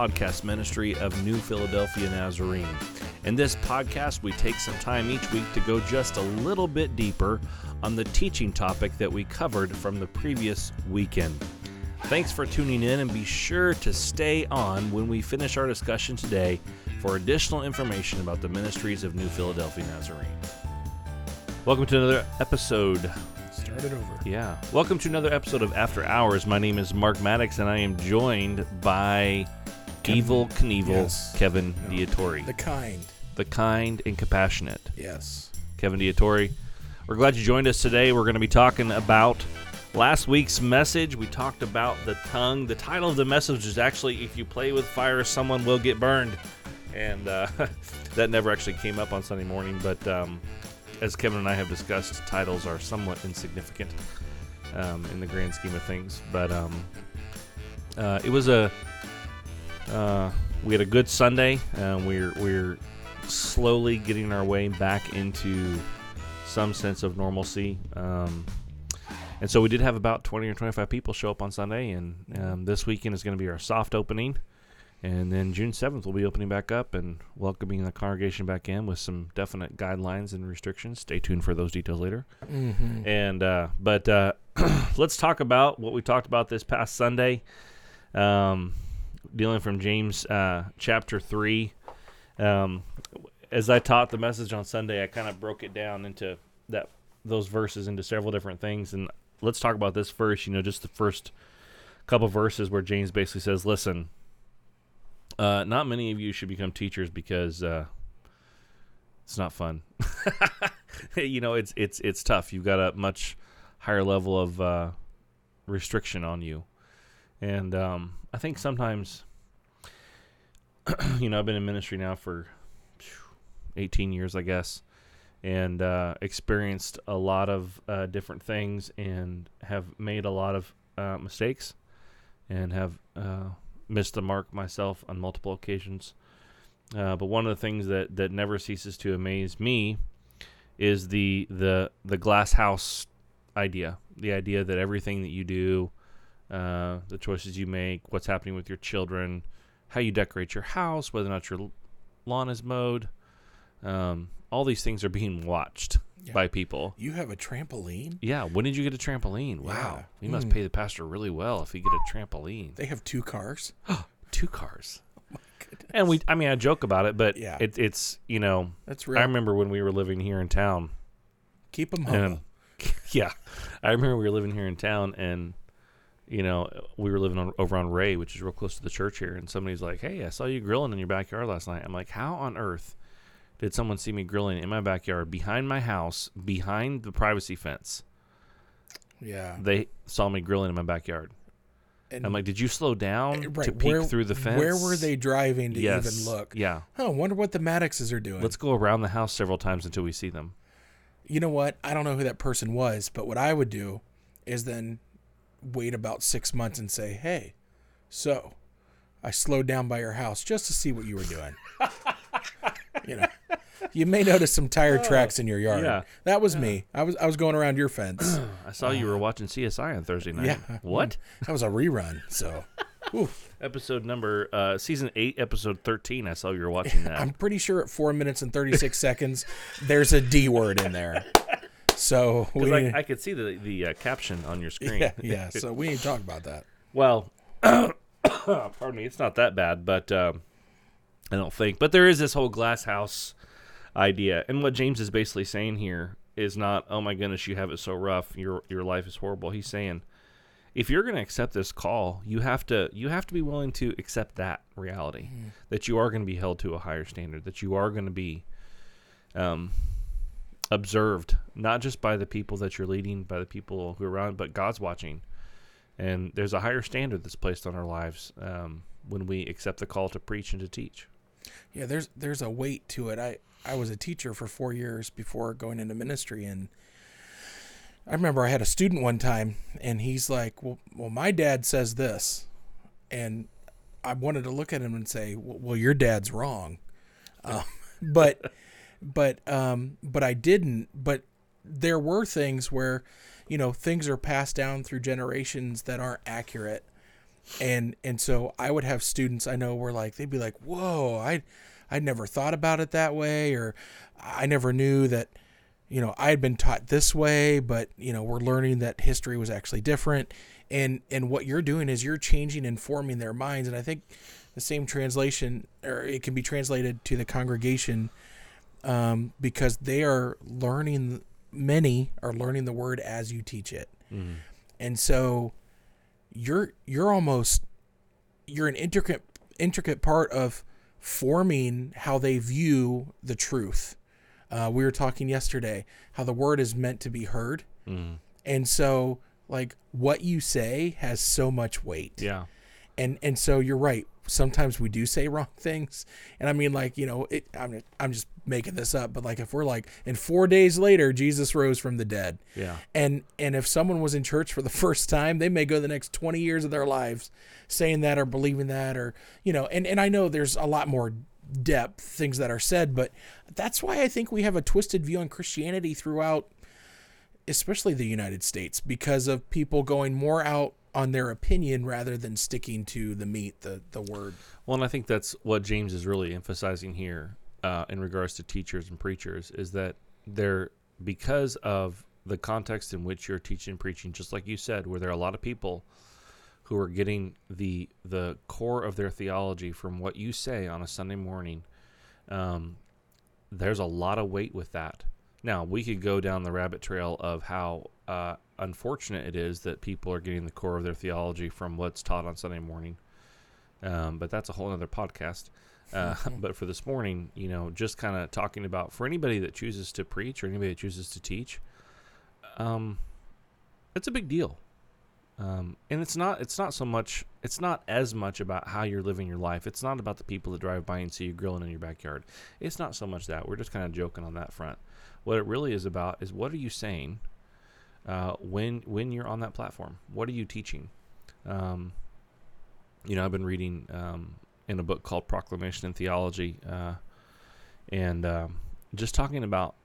podcast ministry of New Philadelphia Nazarene. In this podcast, we take some time each week to go just a little bit deeper on the teaching topic that we covered from the previous weekend. Thanks for tuning in and be sure to stay on when we finish our discussion today for additional information about the ministries of New Philadelphia Nazarene. Welcome to another episode Start it over. yeah. Welcome to another episode of After Hours. My name is Mark Maddox, and I am joined by Kevin- Evel Knievel yes. Kevin No. Diatori, The kind. the kind and compassionate Yes. Kevin Diatori. We're glad you joined us today. We're going to be talking about last week's message. We talked about the tongue. The title of the message is actually "If you play with fire, someone will get burned," and uh, that never actually came up on Sunday morning, but. Um, as Kevin and I have discussed, titles are somewhat insignificant um, in the grand scheme of things. But um, uh, it was a uh, we had a good Sunday. Uh, we're we're slowly getting our way back into some sense of normalcy. Um, and so we did have about 20 or 25 people show up on Sunday, and um, this weekend is going to be our soft opening. And then June 7th, we'll be opening back up and welcoming the congregation back in with some definite guidelines and restrictions. Stay tuned for those details later. Mm-hmm. And uh, but uh, let's talk about what we talked about this past Sunday, um, dealing from James uh, chapter three. Um, as I taught the message on Sunday, I kind of broke it down into that those verses into several different things. And let's talk about this first. You know, just the first couple verses where James basically says, "Listen." Uh, not many of you should become teachers because uh, it's not fun. you know, it's it's it's tough. You've got a much higher level of uh, restriction on you, and um, I think sometimes, you know, I've been in ministry now for 18 years, I guess, and uh, experienced a lot of uh, different things, and have made a lot of uh, mistakes, and have uh, missed the mark myself on multiple occasions. Uh, but one of the things that, that never ceases to amaze me is the the the glass house idea. The idea that everything that you do, uh, the choices you make, what's happening with your children, how you decorate your house, whether or not your lawn is mowed, um, all these things are being watched Yeah. by people. You have a trampoline? Yeah, when did you get a trampoline? Wow, Yeah. we must Mm. pay the pastor really well if he get a trampoline. They have two cars. Two cars. And we, I mean, I joke about it, but Yeah. it, it's you know, That's I remember when we were living here in town. Keep them And humble. yeah, I remember we were living here in town, and you know, we were living on, over on Ray, which is real close to the church here. And somebody's like, "Hey, I saw you grilling in your backyard last night." I'm like, "How on earth did someone see me grilling in my backyard behind my house, behind the privacy fence? yeah. They saw me grilling in my backyard." And I'm like, "Did you slow down eh, right, to peek where- through the fence? Where were they driving to yes. even look? Yeah, Oh, wonder what the Maddoxes are doing. let's go around the house several times until we see them." you know what? I don't know who that person was, but what I would do is then wait about six months and say, "Hey, so I slowed down by your house just to see what you were doing." you know, you may notice some tire tracks in your yard. Oh, yeah. that was me. I was I was going around your fence. I saw you were watching CSI on Thursday night. Uh, yeah. What? That was a rerun. So, oof. Episode number uh season 8 episode 13. I saw you were watching that. I'm pretty sure at four minutes and thirty six seconds, there's a D word in there. So we, I, I could see the the uh, caption on your screen. yeah, yeah. So we need to talk about that. Well, pardon me, it's not that bad, but um, I don't think. But there is this whole glass house idea, and what James is basically saying here is not, "Oh my goodness, you have it so rough. Your your life is horrible." He's saying, if you're going to accept this call, you have to you have to be willing to accept that reality that you are going to be held to a higher standard, that you are going to be um, observed, not just by the people that you're leading, by the people who are around, but God's watching. And there's a higher standard that's placed on our lives um, when we accept the call to preach and to teach. Yeah, there's there's a weight to it. I I was a teacher for four years before going into ministry, and I remember I had a student one time, and he's like, "Well, well, my dad says this," and I wanted to look at him and say, "Well, well your dad's wrong," uh, but but um but I didn't. But there were things where, you know, things are passed down through generations that aren't accurate, and and so I would have students I know were like they'd be like, "Whoa, I I never thought about it that way," or I never knew that you know I had been taught this way, but you know we're learning that history was actually different, and and what you're doing is you're changing and forming their minds, and I think the same translation or it can be translated to the congregation um, because they are learning many are learning the word as you teach it Mm-hmm. and so you're you're almost you're an intricate intricate part of forming how they view the truth uh, we were talking yesterday how the word is meant to be heard Mm-hmm. and so like what you say has so much weight Yeah. And and so you're right. Sometimes we do say wrong things. And i mean like you know it i'm, I'm just making this up but like if we're like and four days later jesus rose from the dead. Yeah. and and if someone was in church for the first time they may go the next 20 years of their lives saying that or believing that or you know and and i know there's a lot more depth things that are said but that's why i think we have a twisted view on christianity throughout especially the united states because of people going more out on their opinion rather than sticking to the meat the the word Well, and I think that's what James is really emphasizing here uh, in regards to teachers and preachers is that they're because of the context in which you're teaching and preaching, just like you said, where there are a lot of people who are getting the the core of their theology from what you say on a Sunday morning. Um, there's a lot of weight with that. Now we could go down the rabbit trail of how uh, unfortunate it is that people are getting the core of their theology from what's taught on Sunday morning. Um, but that's a whole other podcast. Uh, but for this morning, you know, just kind of talking about for anybody that chooses to preach or anybody that chooses to teach, um, it's a big deal. Um, and it's not it's not so much it's not as much about how you're living your life. It's not about the people that drive by and see you grilling in your backyard. It's not so much that. We're just kind of joking on that front. What it really is about is what are you saying uh, when when you're on that platform? What are you teaching? Um, you know, I've been reading um, in a book called Proclamation and Theology, uh, and um, just talking about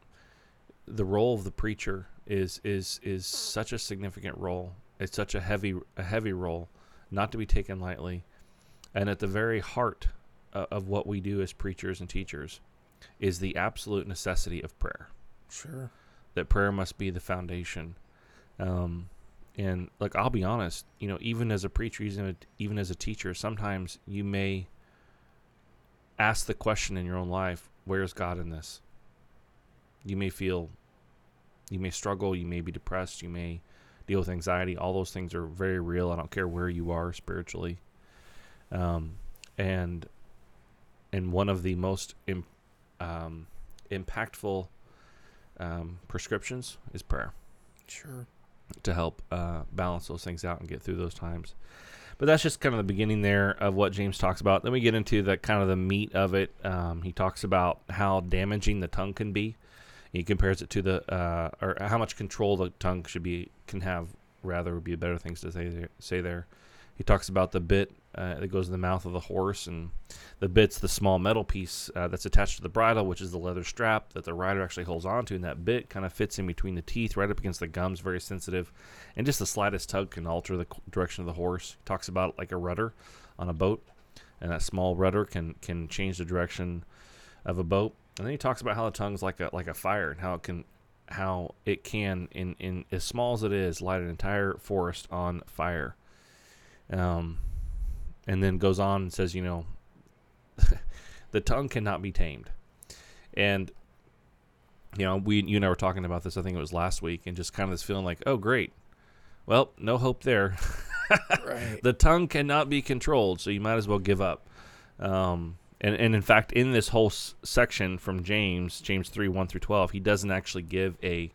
the role of the preacher is is is such a significant role. It's such a heavy a heavy role, not to be taken lightly, and at the very heart uh, of what we do as preachers and teachers is the absolute necessity of prayer sure that prayer must be the foundation. Um, and like I'll be honest, you know, even as a preacher, even as a teacher, sometimes you may ask the question in your own life, "Where's God in this?" You may feel, you may struggle, you may be depressed, you may deal with anxiety. All those things are very real. I don't care where you are spiritually. Um, and and one of the most Im- um, impactful um, prescriptions is prayer sure to help uh, balance those things out and get through those times. But that's just kind of the beginning there of what James talks about. Then we get into the kind of the meat of it. Um, he talks about how damaging the tongue can be. He compares it to the uh, or how much control the tongue should be can have. Rather, would be better things to say there. Say there. He talks about the bit uh, that goes in the mouth of the horse, and the bit's the small metal piece uh, that's attached to the bridle, which is the leather strap that the rider actually holds onto, and that bit kind of fits in between the teeth, right up against the gums, very sensitive, and just the slightest tug can alter the direction of the horse. He talks about like a rudder on a boat, and that small rudder can can change the direction of a boat. And then he talks about how the tongue's like a like a fire, and how it can how it can in in as small as it is light an entire forest on fire. Um, and then goes on and says, you know, the tongue cannot be tamed. And you know, we you and I were talking about this. I think it was last week, and just kind of this feeling like, oh, great. Well, no hope there. right the tongue cannot be controlled, so you might as well give up. Um, and, and in fact, in this whole s- section from James, James three one through twelve, he doesn't actually give a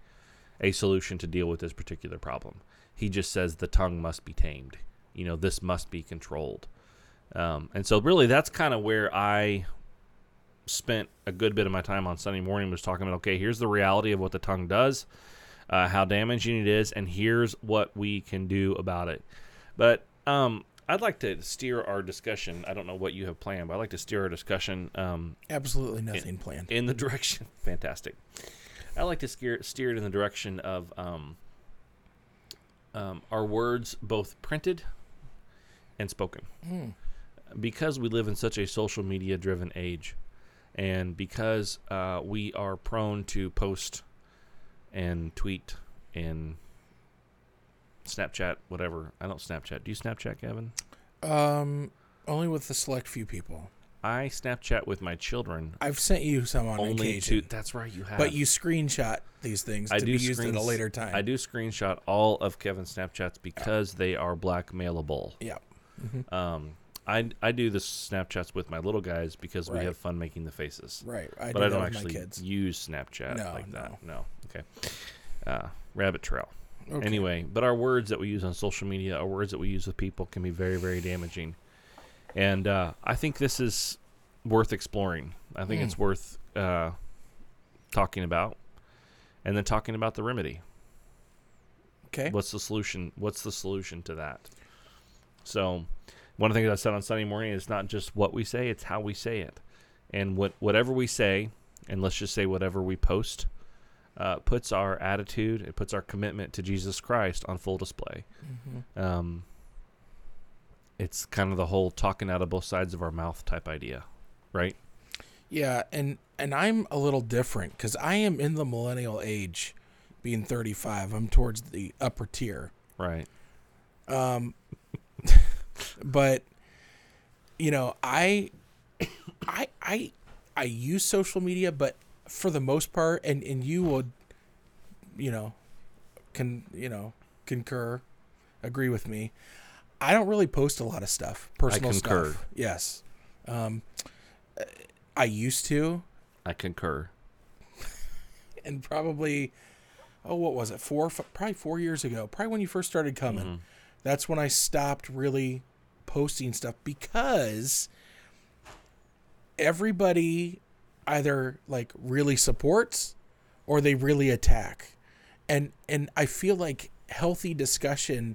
a solution to deal with this particular problem. He just says the tongue must be tamed. You know, this must be controlled. Um, and so, really, that's kind of where I spent a good bit of my time on Sunday morning was talking about okay, here's the reality of what the tongue does, uh, how damaging it is, and here's what we can do about it. But um, I'd like to steer our discussion. I don't know what you have planned, but I'd like to steer our discussion um, absolutely nothing planned in the direction. Fantastic. I like to steer steer it in the direction of um, um, our words, both printed and spoken. Hmm. Because we live in such a social media driven age, and because uh, we are prone to post and tweet and Snapchat, whatever. I don't Snapchat. Do you Snapchat, Kevin? Um, only with a select few people. I Snapchat with my children. I've sent you some on only occasion, to. That's right. You have. but you screenshot these things I to do be used at a later time. I do screenshot all of Kevin's Snapchats because they are blackmailable. Yeah. Um, I I do the Snapchats with my little guys because we have fun making the faces. Right. I but do I don't actually kids. use Snapchat No, like that. no. No. Okay. Uh, rabbit trail. Okay. Anyway, but our words that we use on social media, our words that we use with people, can be very, very damaging. And uh, I think this is worth exploring. I think Mm. it's worth uh, talking about, and then talking about the remedy. Okay. What's the solution? What's the solution to that? So, one of the things I said on Sunday morning is not just what we say; it's how we say it. And what whatever we say, and let's just say whatever we post, uh, puts our attitude, it puts our commitment to Jesus Christ on full display. Mhm. Um, it's kind of the whole talking out of both sides of our mouth type idea, right? Yeah, and and I'm a little different because I am in the millennial age, being 35. I'm towards the upper tier. Right. Um, but you know, I, I, I, I use social media, but for the most part, and and you would, you know, can you know concur, agree with me. I don't really post a lot of stuff, personal concur. stuff. Yes, um, I used to, I concur. and probably, oh, what was it? Four, f- probably four years ago. Probably when you first started coming. Mhm. That's when I stopped really posting stuff because everybody either like really supports or they really attack. And and I feel like healthy discussion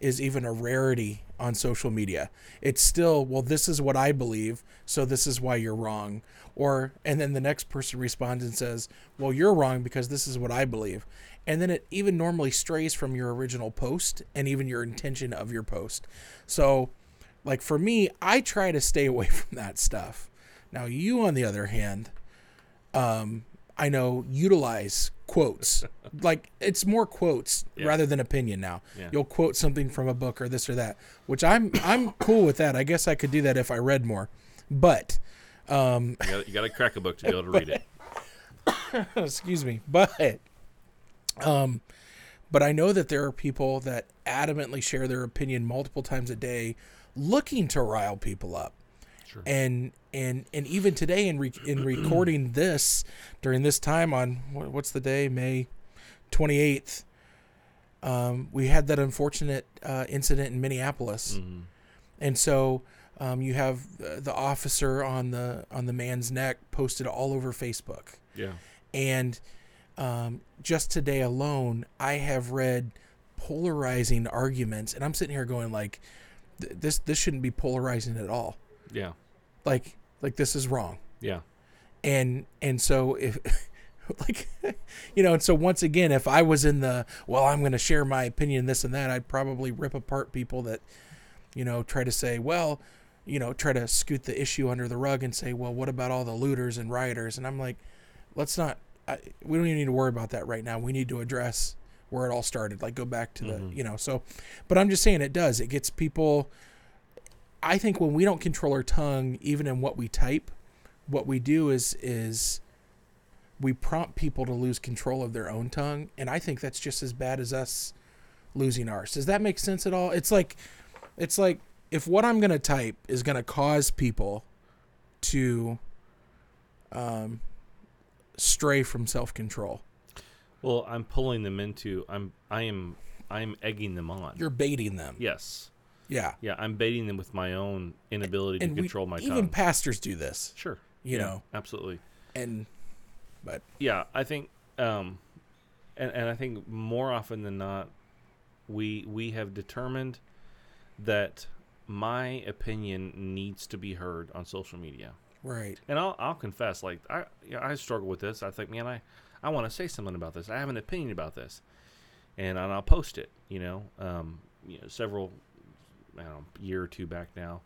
is even a rarity on social media. It's still, well, this is what I believe, so this is why you're wrong. Or and then the next person responds and says, "Well, you're wrong because this is what I believe." And then it even normally strays from your original post and even your intention of your post. So, like for me, I try to stay away from that stuff. Now, you on the other hand, um, I know utilize quotes. like it's more quotes Yeah. rather than opinion now. Yeah. You'll quote something from a book or this or that, which I'm I'm cool with that. I guess I could do that if I read more. But um You got, to crack a book to be able to read it. excuse me but um but i know that there are people that adamantly share their opinion multiple times a day looking to rile people up Sure. and and and even today in re- in recording this during this time on what's the day may 28th um, we had that unfortunate uh, incident in minneapolis Mhm. and so um, you have uh, the officer on the on the man's neck posted all over facebook Yeah. and um, just today alone, I have read polarizing arguments, and I'm sitting here going like, th- this this shouldn't be polarizing at all. Yeah. Like like this is wrong. Yeah. And and so if like you know, and so once again, if I was in the well, I'm going to share my opinion, this and that, I'd probably rip apart people that you know try to say, well, you know, try to scoot the issue under the rug and say, well, what about all the looters and rioters? And I'm like, let's not. I, we don't even need to worry about that right now. We need to address where it all started. Like go back to Mhm. the, you know. So, but I'm just saying it does. It gets people. I think when we don't control our tongue, even in what we type, what we do is is we prompt people to lose control of their own tongue, and I think that's just as bad as us losing ours. Does that make sense at all? It's like, it's like if what I'm gonna type is gonna cause people to um, stray from self control. Well, I'm pulling them into. I'm. I am. I am egging them on. You're baiting them. yes. Yeah. Yeah. I'm baiting them with my own inability to And we, control my even tongue. pastors do this, sure. you Yeah, know. Absolutely. And but Yeah. I think. Um, and and I think more often than not, we we have determined that my opinion needs to be heard on social media. Right. And I'll I'll confess, like I you know, I struggle with this. I think, man, I I want to say something about this. I have an opinion about this, and, and I'll post it. You know, um, you know, several I don't know, year or two back now,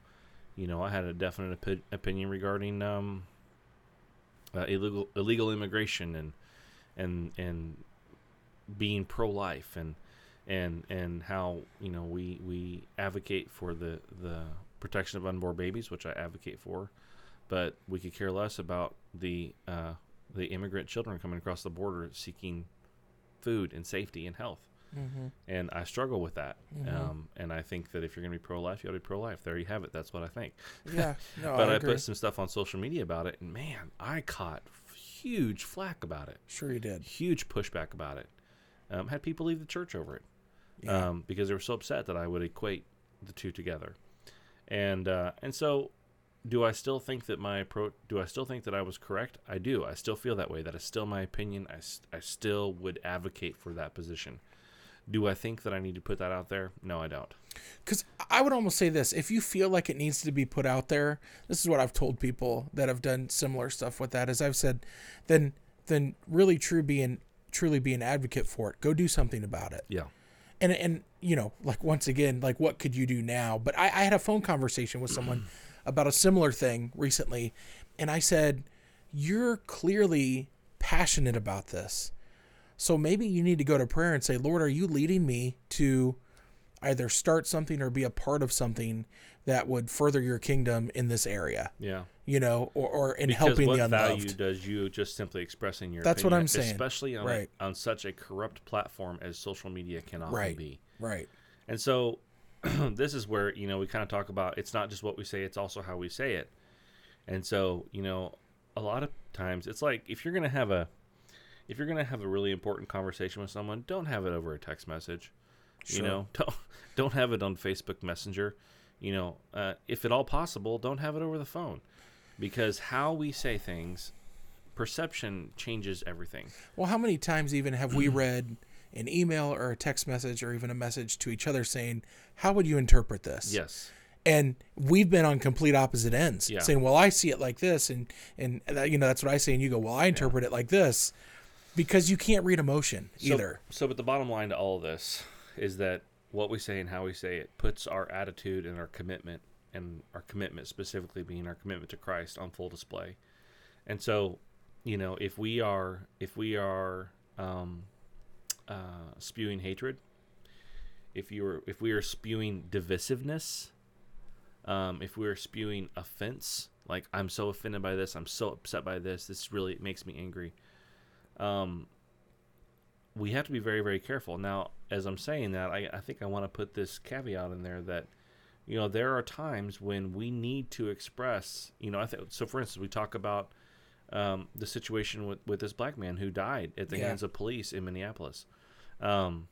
you know, I had a definite opi- opinion regarding um, uh, illegal illegal immigration and and and being pro life and and and how you know we we advocate for the the protection of unborn babies, which I advocate for, but we could care less about the uh, the immigrant children coming across the border seeking food and safety and health. Mm-hmm. And I struggle with that. Mhm. Um, and I think that if you're going to be pro life, you ought to be pro life. There you have it. That's what I think. Yeah. No, but I, I, put some stuff on social media about it, and man, I caught huge flack about it, sure you did. huge pushback about it. Um, had people leave the church over it Yeah. um, because they were so upset that I would equate the two together. And uh, and so, do I still think that my pro? Do I still think that I was correct? I do. I still feel that way. That is still my opinion. I, I still would advocate for that position. Do I think that I need to put that out there? No, I don't. Because I would almost say this: if you feel like it needs to be put out there, this is what I've told people that have done similar stuff with that. Is I've said, then then really true being truly be an advocate for it. Go do something about it. Yeah. And and you know, like once again, like what could you do now? But I, I had a phone conversation with someone about a similar thing recently, and I said, you're clearly passionate about this. So maybe you need to go to prayer and say, Lord, are you leading me to either start something or be a part of something that would further your kingdom in this area, Yeah. you know, or, or in Because helping what the value does you just simply expressing your That's what I'm saying. especially on, a- on such a corrupt platform as social media can often Right. be. Right. And so this is where, you know, we kind of talk about it's not just what we say, it's also how we say it. And so, you know, a lot of times it's like if you're going to have a if you're to have a really important conversation with someone, don't have it over a text message. You know, don't don't have it on Facebook Messenger. You know, uh, if at all possible, don't have it over the phone, because how we say things, perception changes everything. Well, how many times even have we read an email or a text message or even a message to each other saying, How would you interpret this? Yes. and we've been on complete opposite ends Yeah. saying well i see it like this and and that, you know that's what i say and you go well i interpret it like this because you can't read emotion So- either So, but the bottom line to all of this is that what we say and how we say it puts our attitude and our commitment, and our commitment specifically being our commitment to Christ, on full display. And so, you know, if we are if we are um, uh, spewing hatred, if you are if we are spewing divisiveness, um, if we are spewing offense, like I'm so offended by this, I'm so upset by this, this really makes me angry. Um, we have to be very very careful now as i'm saying that i, I think i want to put this caveat in there that you know there are times when we need to express you know i think so for instance we talk about um, the situation with, with this black man who died at the Yeah. hands of police in minneapolis um,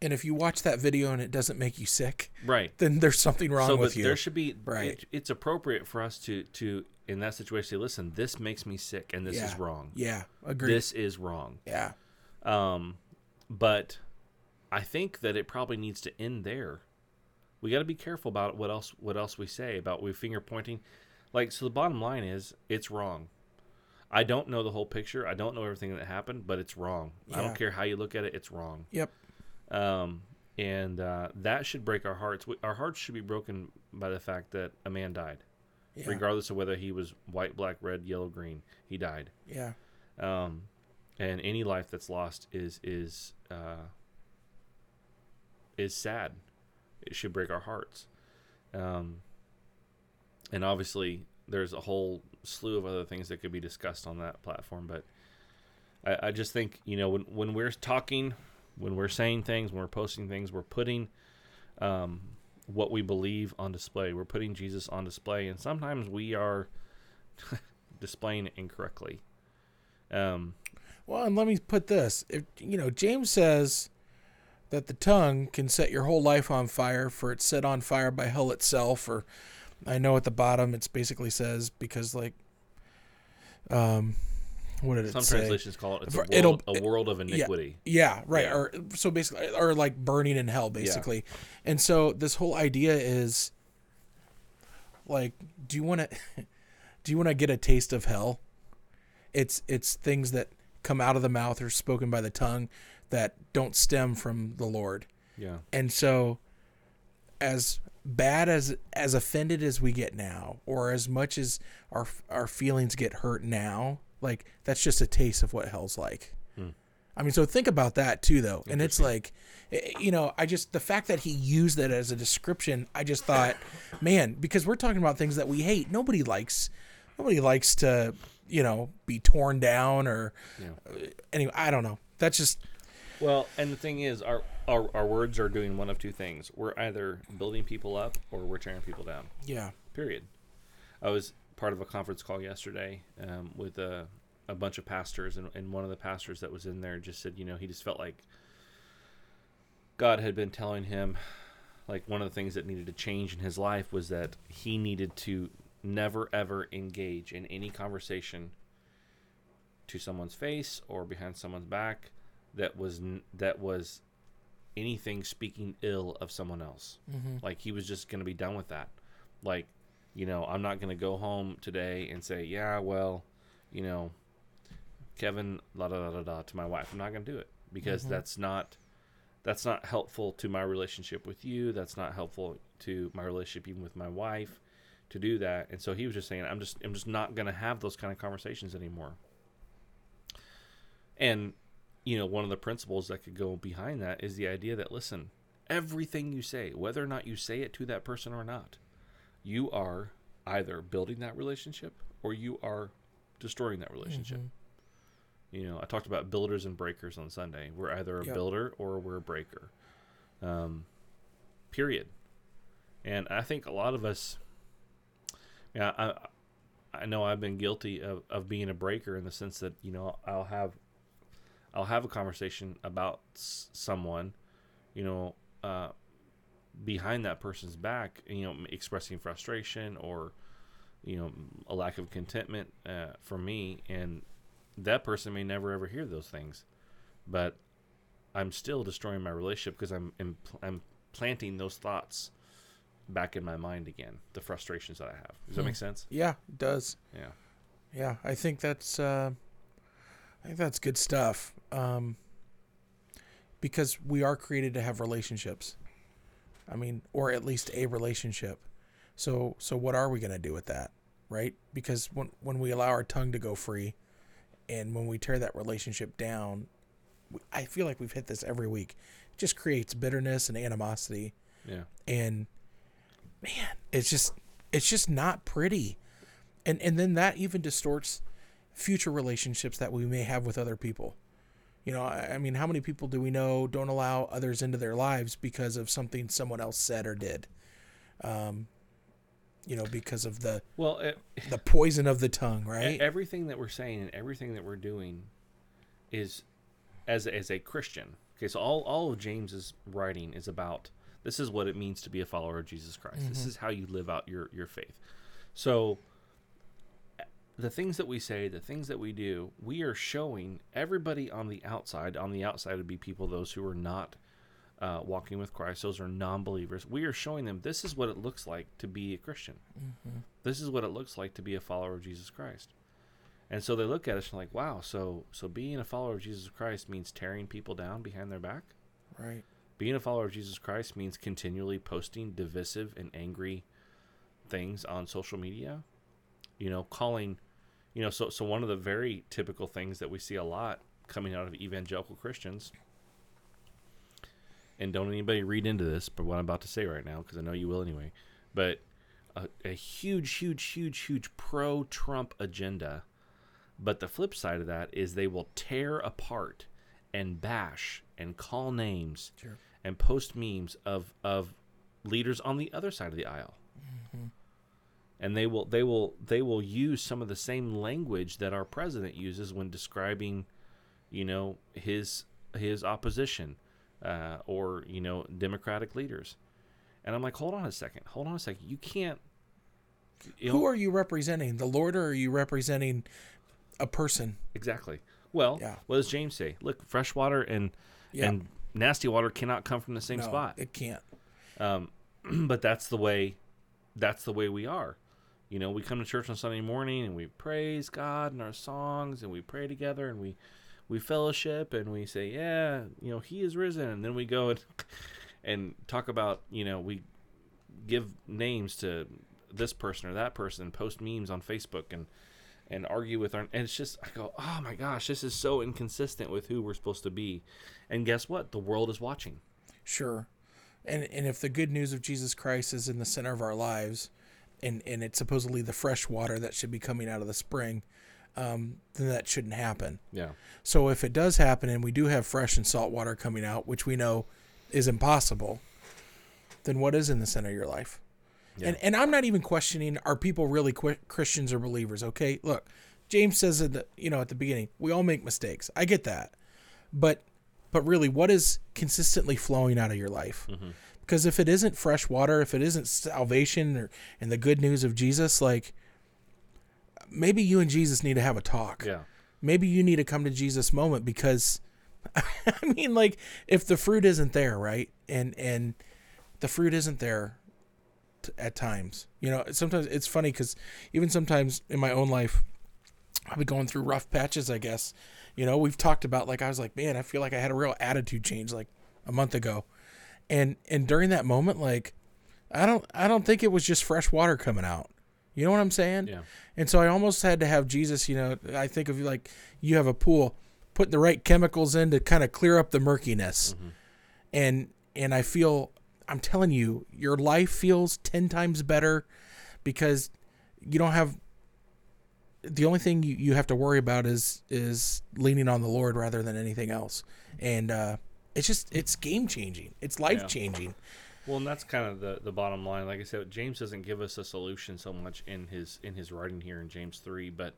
and if you watch that video and it doesn't make you sick right then there's something wrong so with but you there should be Right. it- it's appropriate for us to to in that situation say listen this makes me sick and this Yeah. is wrong yeah agreed this is wrong yeah Um, but I think that it probably needs to end there. We got to be careful about what else what else we say about we finger pointing. Like so, the bottom line is it's wrong. I don't know the whole picture. I don't know everything that happened, but it's wrong. I don't care how you look at it. It's wrong. yep Um, and uh, that should break our hearts. We- Our hearts should be broken by the fact that a man died, yeah regardless of whether he was white, black, red, yellow, green. He died yeah um, and any life that's lost is is uh, is sad. It should break our hearts. Um, and obviously, there's a whole slew of other things that could be discussed on that platform. But I, I just think you know when when we're talking, when we're saying things, when we're posting things, we're putting um, what we believe on display. We're putting Jesus on display, and sometimes we are displaying it incorrectly. Um, well and let me put this if you know james says that the tongue can set your whole life on fire for it's set on fire by hell itself or i know at the bottom it's basically says because like um what did it Some say translations call it it's a world, it'll- a world of iniquity. Yeah, right. Yeah. Or so basically, or like burning in hell, basically. And so this whole idea is like, do you want to, do you want to get a taste of hell? It's it's things that come out of the mouth or spoken by the tongue that don't stem from the Lord. Yeah. And so, as bad as as offended as we get now, or as much as our our feelings get hurt now, like that's just a taste of what hell's like. I mean, so think about that too, though. And it's like, eh, you know, I just the fact that he used that as a description, I just thought, man, because we're talking about things that we hate. Nobody likes, nobody likes to, you know, be torn down or. uh, Anyway, I don't know. That's just Well, and the thing is, our, our our words are doing one of two things. We're either building people up or we're tearing people down. yeah, Period. I was part of a conference call yesterday um, with a, a bunch of pastors, and, and one of the pastors that was in there just said, you know, he just felt like God had been telling him, like, one of the things that needed to change in his life was that he needed to never ever engage in any conversation to someone's face or behind someone's back that was that was anything speaking ill of someone else. Mm-hmm. Like he was just going to be done with that. Like, you know, I'm not going to go home today and say, yeah, well, you know, Kevin, la da da da da to my wife. I'm not going to do it because mm-hmm. that's not that's not helpful to my relationship with you. That's not helpful to my relationship even with my wife to do that. And so he was just saying, I'm just I'm just not going to have those kind of conversations anymore. And you know, one of the principles that could go behind that is the idea that listen, everything you say, whether or not you say it to that person or not, you are either building that relationship or you are destroying that relationship. You know, I talked about builders and breakers on Sunday. We're either a Yep. builder or we're a breaker. Um, period. And I think a lot of us, yeah, I, I know I've been guilty of, of being a breaker in the sense that you know I'll have, I'll have a conversation about s- someone, you know, uh, behind that person's back, you know, expressing frustration or, you know, a lack of contentment uh, for me, and that person may never ever hear those things, but I'm still destroying my relationship because I'm impl- I'm planting those thoughts back in my mind again, the frustrations that I have. Does that make sense? yeah, it does. Yeah. Yeah, I think that's uh, I think that's good stuff. Um, because we are created to have relationships. I mean, or at least a relationship. So so what are we going to do with that, right? Because when when we allow our tongue to go free and when we tear that relationship down, I feel like we've hit this every week. It just creates bitterness and animosity Yeah. and man it's just it's just not pretty and and then that even distorts future relationships that we may have with other people you know i, mean how many people do we know don't allow others into their lives because of something someone else said or did um you know because of the Well, it, the poison of the tongue right Everything that we're saying and everything that we're doing is as as a Christian. Okay, so all all of James's writing is about this is what it means to be a follower of Jesus Christ. This is how you live out your your faith. So the things that we say, the things that we do, we are showing everybody on the outside. On the outside would be people those who are not uh, walking with Christ. Those are non-believers. We are showing them this is what it looks like to be a Christian. This is what it looks like to be a follower of Jesus Christ. And so they look at us and like, wow, so so being a follower of Jesus Christ means tearing people down behind their back. right Being a follower of Jesus Christ means continually posting divisive and angry things on social media. You know, calling, you know, so so one of the very typical things that we see a lot coming out of evangelical Christians. And don't anybody read into this, but what I'm about to say right now, because I know you will anyway. But a, a huge, huge, huge, huge pro-Trump agenda. But the flip side of that is they will tear apart and bash and call names Sure. and post memes of of leaders on the other side of the aisle. Mm. And they will they will they will use some of the same language that our president uses when describing, you know, his his opposition uh, or you know Democratic leaders. And I'm like, hold on a second, hold on a second. You can't. You who know, are you representing the lord or are you representing a person exactly. Well, Yeah. what does James say? Look, fresh water and Yeah. and nasty water cannot come from the same no, spot. it can't Um, but that's the way that's the way we are. You know, we come to church on Sunday morning and we praise God in our songs and we pray together and we we fellowship and we say, yeah, you know, he is risen and then we go and and talk about, you know, we give names to this person or that person and post memes on Facebook and and argue with our and it's just I go, "Oh my gosh, this is so inconsistent with who we're supposed to be." And guess what? The world is watching. Sure. And and if the good news of Jesus Christ is in the center of our lives and and it's supposedly the fresh water that should be coming out of the spring, um, then that shouldn't happen. Yeah. So if it does happen and we do have fresh and salt water coming out, which we know is impossible, then what is in the center of your life? Yeah. And and I'm not even questioning are people really qu- Christians or believers? Okay, look, James says at the you know at the beginning we all make mistakes. I get that, but but really, what is consistently flowing out of your life? Mm-hmm. Because if it isn't fresh water, if it isn't salvation or and the good news of Jesus, like maybe you and Jesus need to have a talk Yeah. maybe you need to come to Jesus moment because I mean like if the fruit isn't there, right? And and the fruit isn't there t- at times. You know, sometimes it's funny cuz even sometimes in my own life I'll be going through rough patches, I guess. You know, we've talked about like I was like, man, I feel like I had a real attitude change like a month ago. And and during that moment like I don't I don't think it was just fresh water coming out. You know what I'm saying? Yeah. And so I almost had to have Jesus, you know, I think of like you have a pool, put the right chemicals in to kind of clear up the murkiness. And and I feel I'm telling you, your life feels 10 times better because you don't have the only thing you, you have to worry about is is leaning on the Lord rather than anything else. And uh it's just it's game changing. It's life changing. Well, and that's kind of the, the bottom line. Like I said, James doesn't give us a solution so much in his in his writing here in James three, but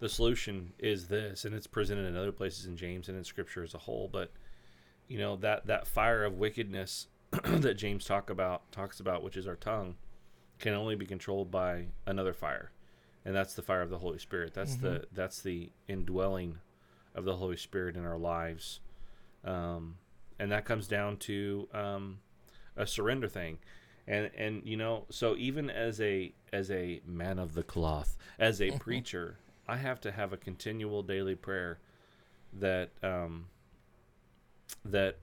the solution is this, and it's presented in other places in James and in Scripture as a whole. But you know that that fire of wickedness that James talk about talks about, which is our tongue, can only be controlled by another fire, and that's the fire of the Holy Spirit. That's mm-hmm. the that's the indwelling of the Holy Spirit in our lives, um, and that comes down to um, a surrender thing and and you know so even as a as a man of the cloth as a preacher i have to have a continual daily prayer that um that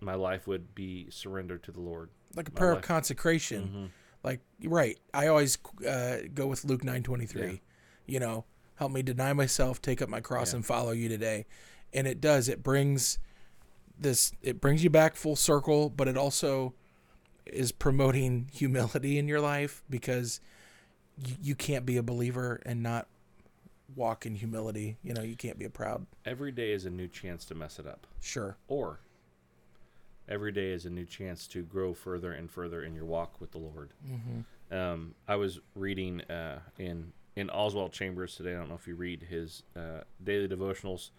my life would be surrendered to the lord Like a My prayer of life. consecration. Mhm. like right i always uh, go with luke 923 Yeah. you know help me deny myself take up my cross Yeah. and follow you today and it does it brings this it brings you back full circle but it also is promoting humility in your life because you, you can't be a believer and not walk in humility. You know you can't be a proud. Every day is a new chance to mess it up. Sure. Or every day is a new chance to grow further and further in your walk with the lord. Mm-hmm. um, I was reading uh, in in Oswald Chambers today. I don't know if you read his uh, daily devotionals,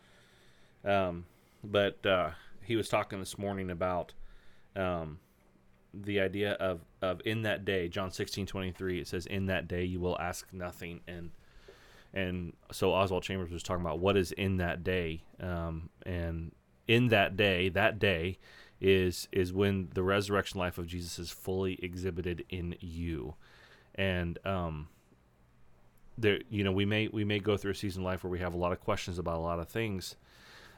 um, but uh, he was talking this morning about um, the idea of, of in that day, John sixteen twenty three. It says, "In that day you will ask nothing," and and so Oswald Chambers was talking about what is in that day, um, and in that day, that day is is when the resurrection life of Jesus is fully exhibited in you, and um, there you know we may we may go through a season of life where we have a lot of questions about a lot of things,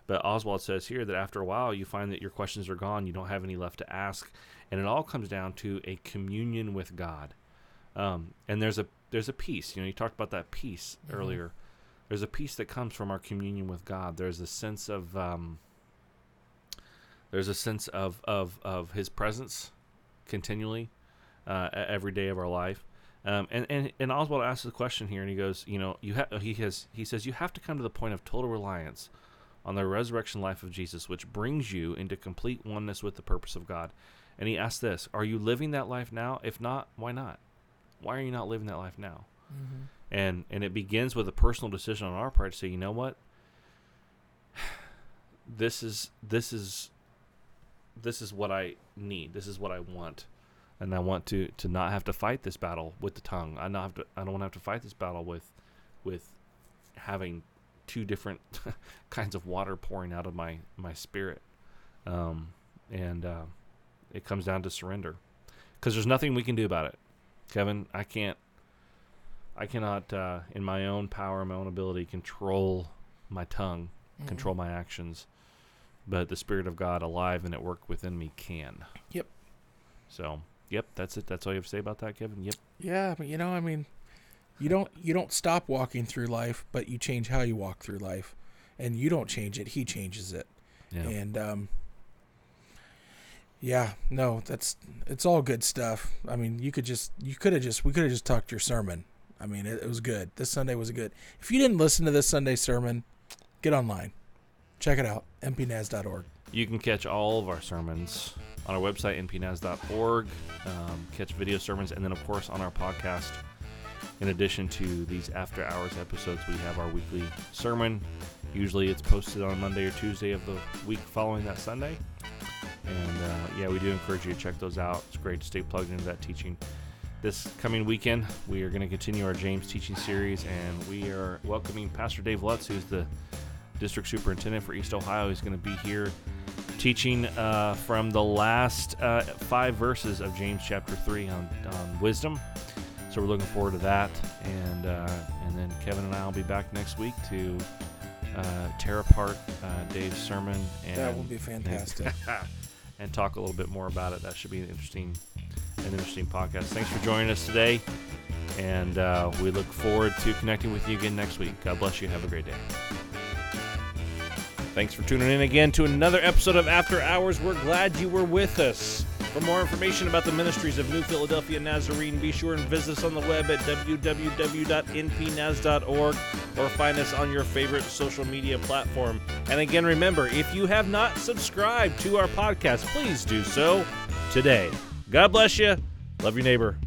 but Oswald says here that after a while you find that your questions are gone, you don't have any left to ask, and it all comes down to a communion with God, um, and there's a there's a peace. You know, you talked about that peace Mhm. earlier. There's a peace that comes from our communion with God. There's a sense of um, there's a sense of of of His presence continually uh, every day of our life. Um, and, and and Oswald asks a question here, and he goes, you know, you have he has he says you have to come to the point of total reliance on the resurrection life of Jesus, which brings you into complete oneness with the purpose of God. And he asks this: Are you living that life now? If not, why not? Why are you not living that life now? Mm-hmm. and and it begins with a personal decision on our part to say you know what this is this is this is what i need this is what i want and i want to to not have to fight this battle with the tongue i not have to i don't want to have to fight this battle with with having two different kinds of water pouring out of my my spirit um and uh, it comes down to surrender because there's nothing we can do about it kevin i can't I cannot, uh, in my own power, my own ability, control my tongue, Mm-hmm. control my actions. But the Spirit of God, alive and at work within me, can. Yep. So, Yep, that's it. That's all you have to say about that, Kevin. Yep. Yeah, but you know, I mean, you don't you don't stop walking through life, but you change how you walk through life, and you don't change it; he changes it. Yeah. And um, yeah, no, that's it's all good stuff. I mean, you could just you could have just we could have just talked your sermon. I mean, it, it was good. This Sunday was good. If you didn't listen to this Sunday sermon, get online, check it out, npnaz.org. You can catch all of our sermons on our website, npnaz.org, um, catch video sermons, and then, of course, on our podcast. In addition to these after hours episodes, we have our weekly sermon. Usually it's posted on Monday or Tuesday of the week following that Sunday. And uh, yeah, we do encourage you to check those out. It's great to stay plugged into that teaching. This coming weekend, we are going to continue our James teaching series, and we are welcoming Pastor Dave Lutz, who's the district superintendent for East Ohio. He's going to be here teaching uh, from the last uh, five verses of James chapter 3 on, on wisdom. So we're looking forward to that. And, uh, and then Kevin and I will be back next week to uh, tear apart uh, Dave's sermon. And, That will be fantastic. and talk a little bit more about it. That should be an interesting, an interesting podcast. Thanks for joining us today, and uh, we look forward to connecting with you again next week. God bless you. Have a great day. Thanks for tuning in again to another episode of After Hours. We're glad you were with us. For more information about the ministries of New Philadelphia Nazarene, be sure and visit us on the web at www.npnaz.org or find us on your favorite social media platform. And again, remember, if you have not subscribed to our podcast, please do so today. God bless you. Love your neighbor.